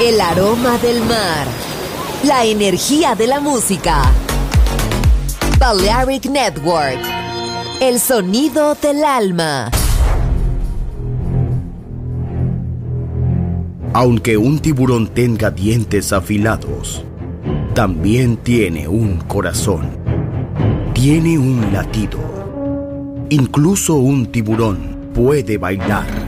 El aroma del mar. La energía de la música. Balearic Network. El sonido del alma. Aunque un tiburón tenga dientes afilados, también tiene un corazón. Tiene un latido. Incluso un tiburón puede bailar.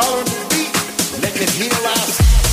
bottom. Let the heal us.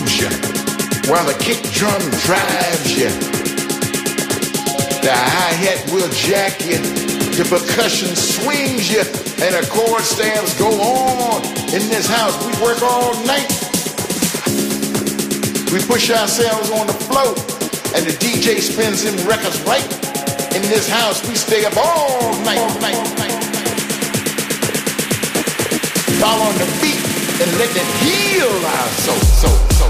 moves you, while the kick drum drives you. The hi-hat will jack you, the percussion swings you, and the chord stabs go on. In this house, we work all night. We push ourselves on the floor, and the DJ spins them records right. In this house, we stay up all night. All night, all. Fall on the beat and let them heal our soul, soul, soul.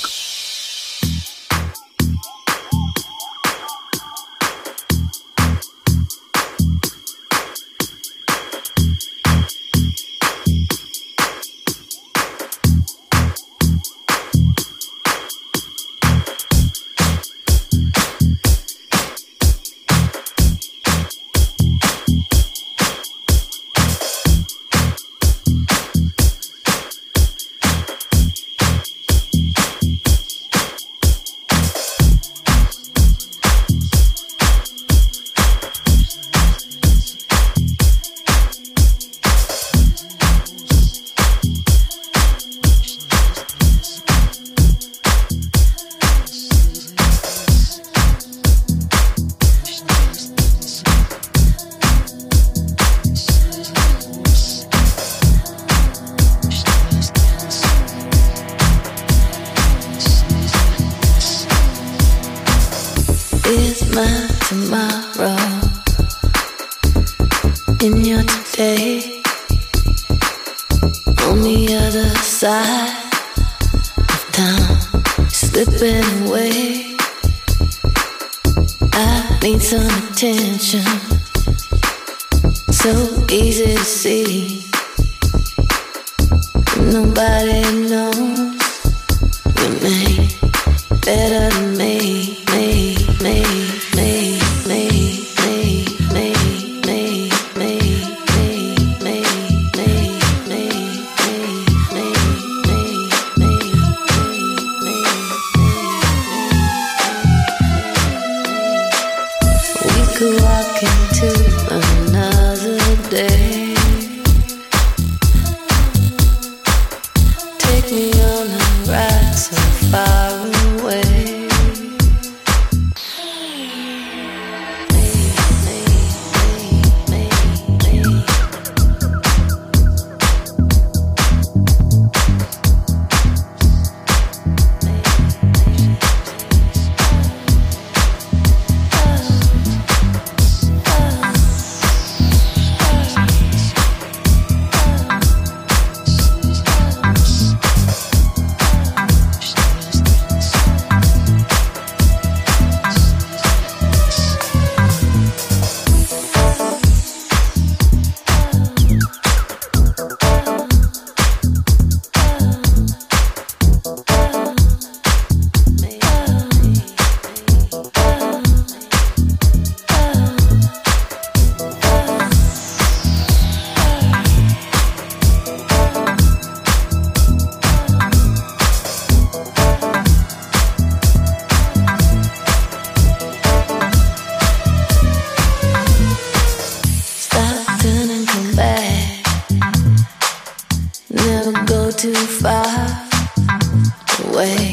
away.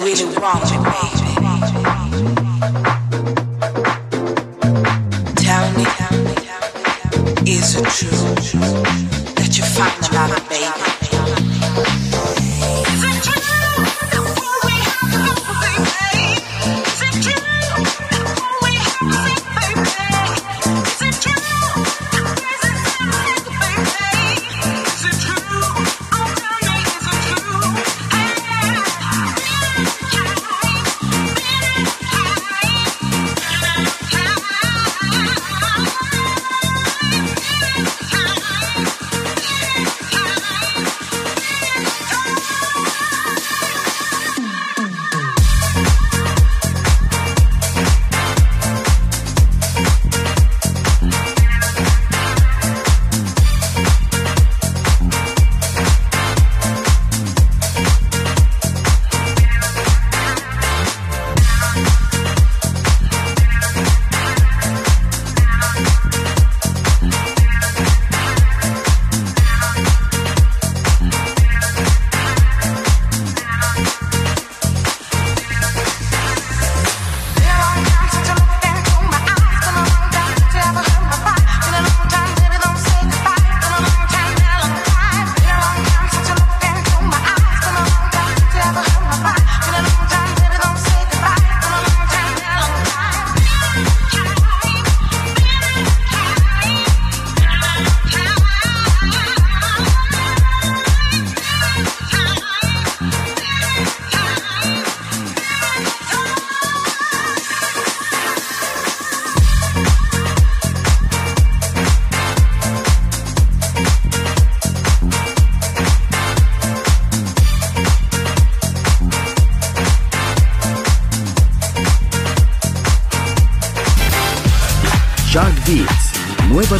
really wrong.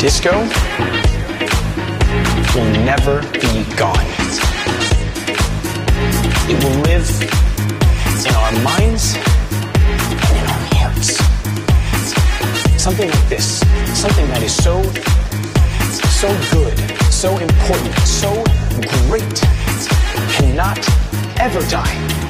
Disco will never be gone. It will live in our minds and in our hearts. Something like this, something that is so, so good, so important, so great, cannot ever die.